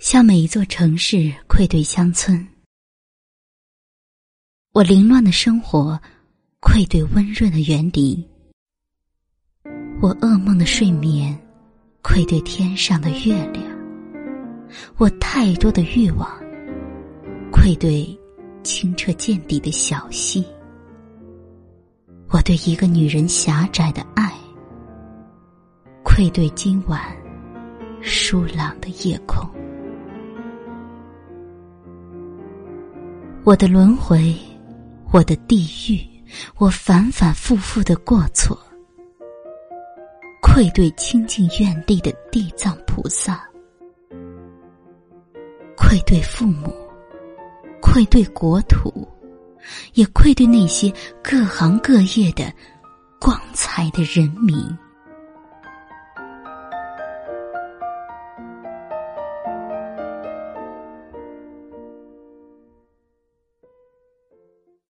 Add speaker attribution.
Speaker 1: 向每一座城市愧对乡村，我凌乱的生活愧对温润的园林，我噩梦的睡眠愧对天上的月亮，我太多的欲望愧对清澈见底的小溪，我对一个女人狭窄的爱愧对今晚疏朗的夜空。我的轮回，我的地狱，我反反复复的过错，愧对清净愿地的地藏菩萨，愧对父母，愧对国土，也愧对那些各行各业的光彩的人民。